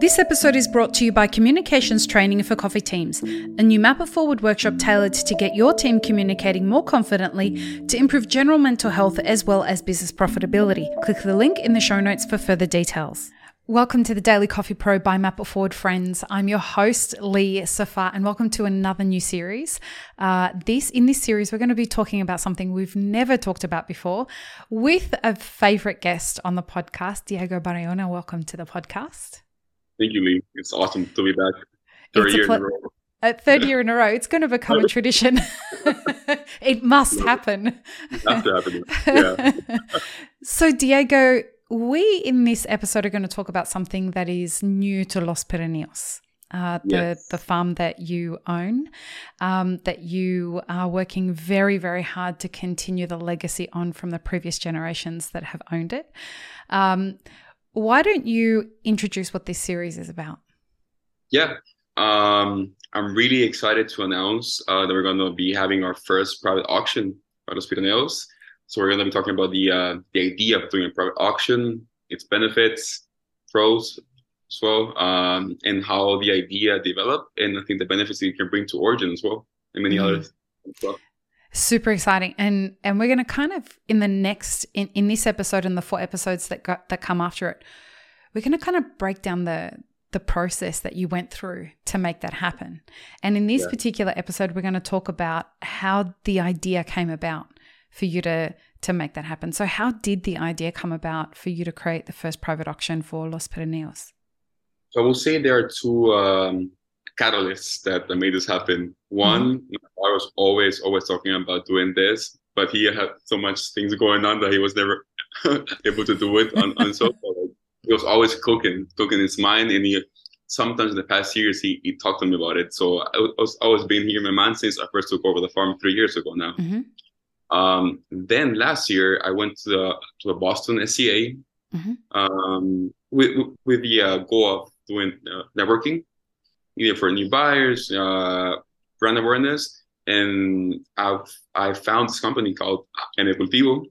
This episode is brought to you by Communications Training for Coffee Teams, a new Map It Forward workshop tailored to get your team communicating more confidently to improve general mental health as well as business profitability. Click the link in the show notes for further details. Welcome to the Daily Coffee Pro by Map It Forward, friends. I'm your host, Lee Safar, and welcome to another new series. Uh, this in this series, we're going to be talking about something we've never talked about before with a favorite guest on the podcast, Diego Baraona. Welcome to the podcast. Thank you, Lee. It's awesome to be back. Third year pl- in a row. A third year in a row. It's going to become a tradition. it must happen. It has to happen. Yeah. so, Diego, we in this episode are going to talk about something that is new to Los Pirineos. Uh, the yes. the farm that you own, um, that you are working very very hard to continue the legacy on from the previous generations that have owned it. Um, why don't you introduce what this series is about? Yeah, um, I'm really excited to announce uh, that we're going to be having our first private auction at Los Pirineos. So we're going to be talking about the uh, the idea of doing a private auction, its benefits, pros as well, um, and how the idea developed, and I think the benefits it can bring to Origin as well, and many mm. others. Well super exciting. And and we're going to kind of in the next in, in this episode and the four episodes that got that come after it we're going to kind of break down the the process that you went through to make that happen. And in this yeah. particular episode we're going to talk about how the idea came about for you to to make that happen. So how did the idea come about for you to create the first private auction for los pirineos? So i will say there are two um, catalysts that, that made this happen. One, mm-hmm. I was always always talking about doing this, but he had so much things going on that he was never able to do it on, on so he was always cooking, cooking his mind, and he sometimes in the past years he, he talked to me about it. So I was always been here in my mind since I first took over the farm three years ago now. Mm-hmm. Um, then last year I went to the to the Boston SCA mm-hmm. um, with with the uh, goal of doing uh, networking either for new buyers, uh, brand awareness. And I've I found this company called Cultivo,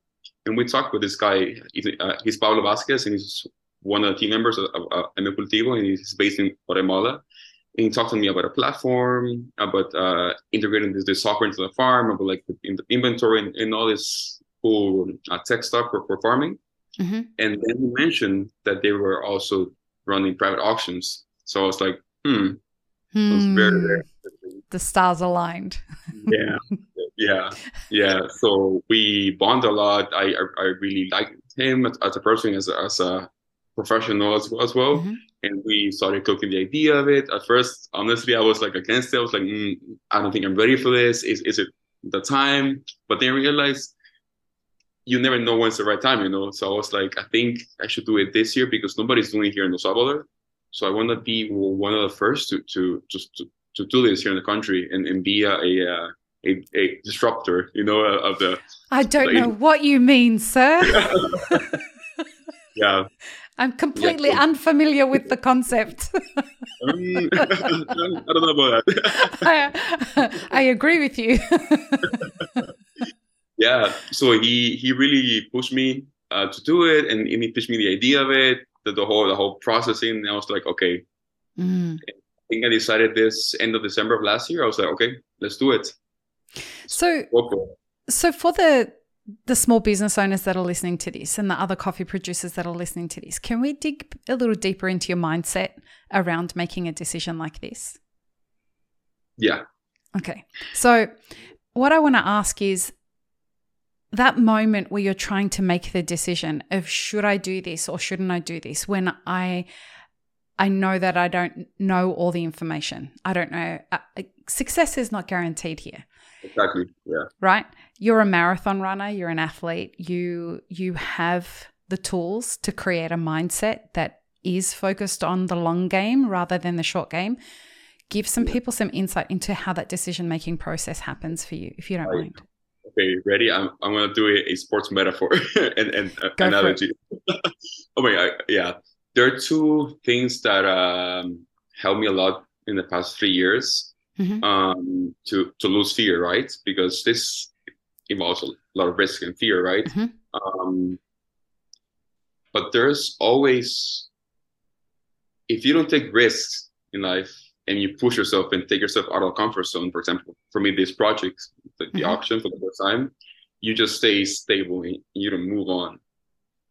and we talked with this guy. Uh, he's Pablo Vasquez, and he's one of the team members of, of uh, Cultivo, and he's based in Guatemala. And he talked to me about a platform, about uh, integrating this, this, software into the farm, about like the, the inventory and, and, all this cool uh, tech stuff for, for farming. Mm-hmm. And then he mentioned that they were also running private auctions. So I was like, hmm, Hmm. Very, very the stars aligned. yeah, yeah, yeah. So we bond a lot. I I, I really like him as a person, as a, as a professional as, as well. Mm-hmm. And we started cooking the idea of it. At first, honestly, I was like against it. I was like, mm, I don't think I'm ready for this. Is is it the time? But then I realized you never know when's the right time, you know. So I was like, I think I should do it this year because nobody's doing it here in El Salvador. So I want to be one of the first to to just to, to, do this here in the country and, and be a, a a, a, disruptor, you know, of the. I don't know what you mean, sir. yeah. I'm completely yeah. unfamiliar with the concept. um, I don't know about that. I, I agree with you. yeah. So he he really pushed me uh, to do it, and, and he pitched me the idea of it the, the whole the whole processing. And I was like, okay. Mm. I think I decided this end of December of last year. I was like, okay, let's do it. So, so for the the small business owners that are listening to this and the other coffee producers that are listening to this, can we dig a little deeper into your mindset around making a decision like this? Yeah. Okay. So, what I want to ask is that moment where you're trying to make the decision of should I do this or shouldn't I do this when I I know that I don't know all the information. I don't know. Uh, success is not guaranteed here. Exactly. Yeah. Right? You're a marathon runner, you're an athlete. You you have the tools to create a mindset that is focused on the long game rather than the short game. Give some yeah. people some insight into how that decision making process happens for you, if you don't right. mind okay, ready? I'm, I'm gonna do a, a sports metaphor and, and uh, analogy. oh my god, yeah. There are two things that um, helped me a lot in the past three years mm-hmm. um, to to lose fear, right? Because this involves a lot of risk and fear, right? Mm-hmm. Um, but there's always if you don't take risks in life and you push yourself and take yourself out of the comfort zone, for example, for me, this project, the, the mm-hmm. auction for the first time, you just stay stable and you don't move on.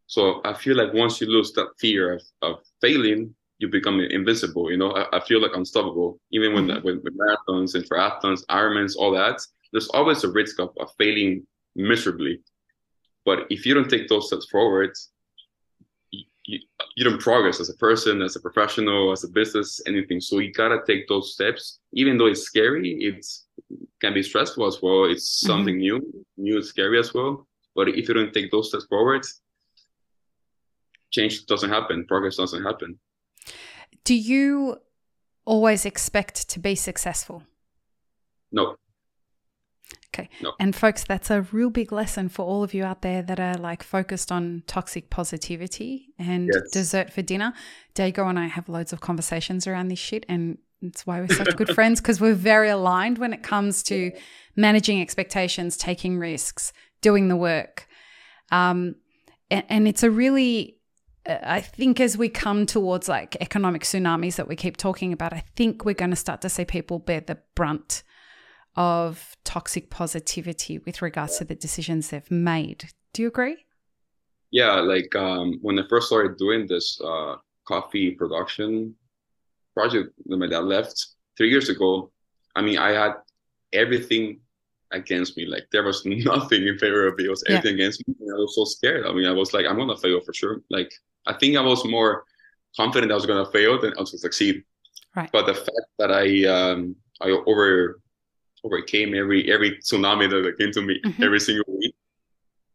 So I feel like once you lose that fear of, of failing, you become invincible. You know, I, I feel like unstoppable. Even when mm-hmm. with, with marathons and triathlons, Ironmans, all that, there's always a risk of, of failing miserably. But if you don't take those steps forward, you, you don't progress as a person, as a professional, as a business, anything. So you gotta take those steps, even though it's scary. It's can be stressful as well. It's mm-hmm. something mm-hmm. new, new scary as well. But if you don't take those steps forward, change doesn't happen. Progress doesn't happen. Do you always expect to be successful? No. Okay. No. And folks, that's a real big lesson for all of you out there that are like focused on toxic positivity and yes. dessert for dinner. Diego and I have loads of conversations around this shit and it's why we're such good friends because we're very aligned when it comes to managing expectations, taking risks, doing the work. Um, and, and it's a really, uh, I think, as we come towards like economic tsunamis that we keep talking about, I think we're going to start to see people bear the brunt of toxic positivity with regards to the decisions they've made. Do you agree? Yeah, like um, when I first started doing this uh, coffee production project that my dad left three years ago, I mean, I had everything against me. Like there was nothing in favor of me. It was everything yeah. against me. And I was so scared. I mean, I was like, I'm gonna fail for sure. Like I think I was more confident I was gonna fail than I was gonna succeed. Right. But the fact that I um I over overcame every every tsunami that came to me mm-hmm. every single week.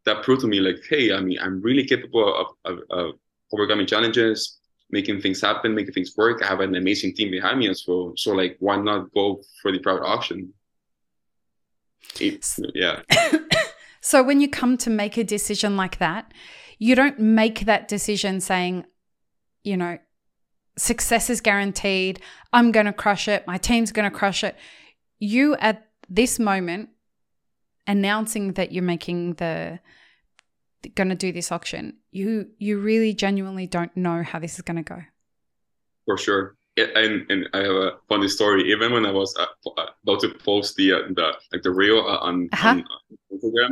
That proved to me like, hey, I mean, I'm really capable of, of, of overcoming challenges, making things happen, making things work. I have an amazing team behind me as well. So like, why not go for the private auction? It, yeah. so when you come to make a decision like that, you don't make that decision saying, you know, success is guaranteed. I'm going to crush it. My team's going to crush it you at this moment announcing that you're making the going to do this auction you you really genuinely don't know how this is going to go for sure and and I have a funny story. Even when I was uh, uh about to post the uh, the like the reel on, uh-huh. on, Instagram,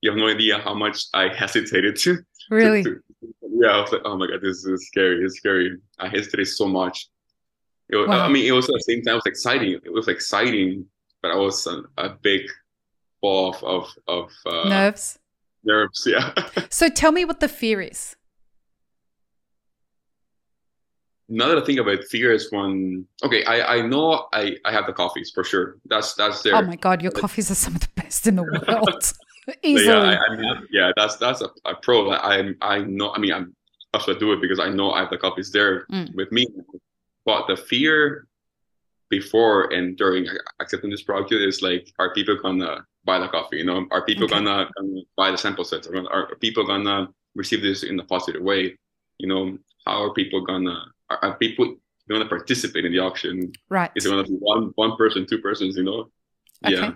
you have no idea how much I hesitated to. Really? To, to, yeah, I was like, oh my god, this is scary. It's scary. I hesitated so much. It wow. I mean, it was at the same time, it was exciting. It was exciting, but I was a, a big ball of of, of uh, nerves. Nerves, yeah. so tell me what the fear is. Now that I think about it, fear is one. Okay, I I know I I have the coffees for sure. That's that's there. Oh my god, your coffees are some of the best in the world. Easily. Yeah, I, I mean, yeah, that's that's a, a pro. I I know. I mean, I'm also do it because I know I have the coffees there mm. with me. But the fear before and during accepting this product is like, are people gonna buy the coffee? You know, are people okay. gonna, gonna, buy the sample sets? Are, are people gonna receive this in a positive way? You know, how are people gonna? Are, are people gonna participate in the auction? Right. Is it gonna be one one person, two persons? You know. Okay. Yeah.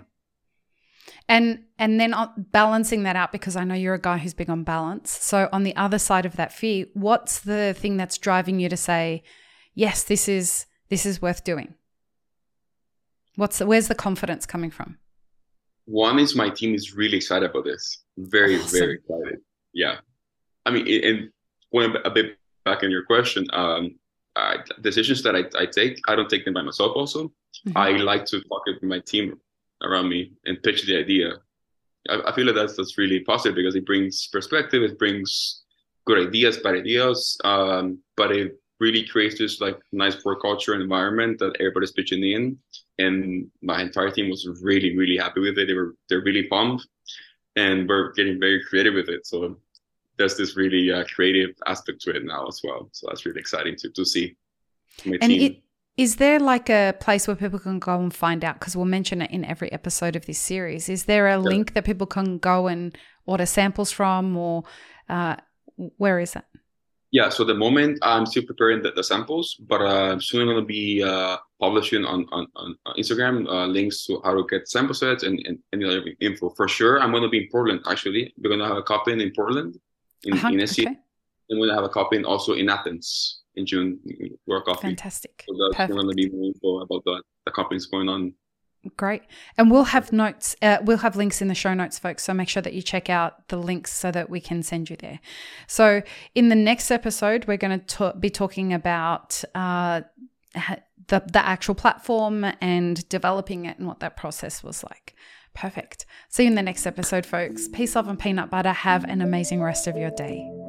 And and then balancing that out because I know you're a guy who's big on balance. So on the other side of that fear, what's the thing that's driving you to say, yes, this is this is worth doing? What's the, where's the confidence coming from? One is my team is really excited about this. Very awesome. very excited. Yeah, I mean, and going a bit back in your question, um, I, decisions that I, I take, I don't take them by myself. Also, mm-hmm. I like to talk with my team around me and pitch the idea. I, I feel like that's that's really positive because it brings perspective. It brings good ideas, bad ideas, um, but it really creates this like nice work culture and environment that everybody's pitching in. And my entire team was really, really happy with it. They were they're really pumped, and we're getting very creative with it. So there's this really uh, creative aspect to it now as well. So that's really exciting to to see. and team. It, is there like a place where people can go and find out? Because we'll mention it in every episode of this series. Is there a yeah. link that people can go and order samples from, or uh, where is it? Yeah, so the moment I'm still preparing the, the samples, but uh, soon I'm soon going to be uh, publishing on, on, on Instagram uh, links to how to get sample sets and, and any other info. For sure, I'm going to be in Portland, actually. We're going to have a copy in Portland, in, uh-huh, in SC. Okay. I'm going to have a copy also in Athens, in June. We're coffee. Fantastic. So that's Perfect. going to be more info about the, the companies going on. Great. And we'll have notes, uh, we'll have links in the show notes, folks. So make sure that you check out the links so that we can send you there. So in the next episode, we're going to be talking about uh, the, the actual platform and developing it and what that process was like. Perfect. See you in the next episode, folks. Peace, love, and peanut butter. Have an amazing rest of your day.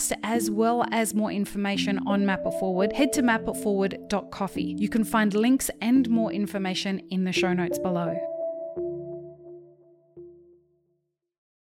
podcast, as well as more information on Map It Forward, head to mapitforward.coffee. You can find links and more information in the show notes below.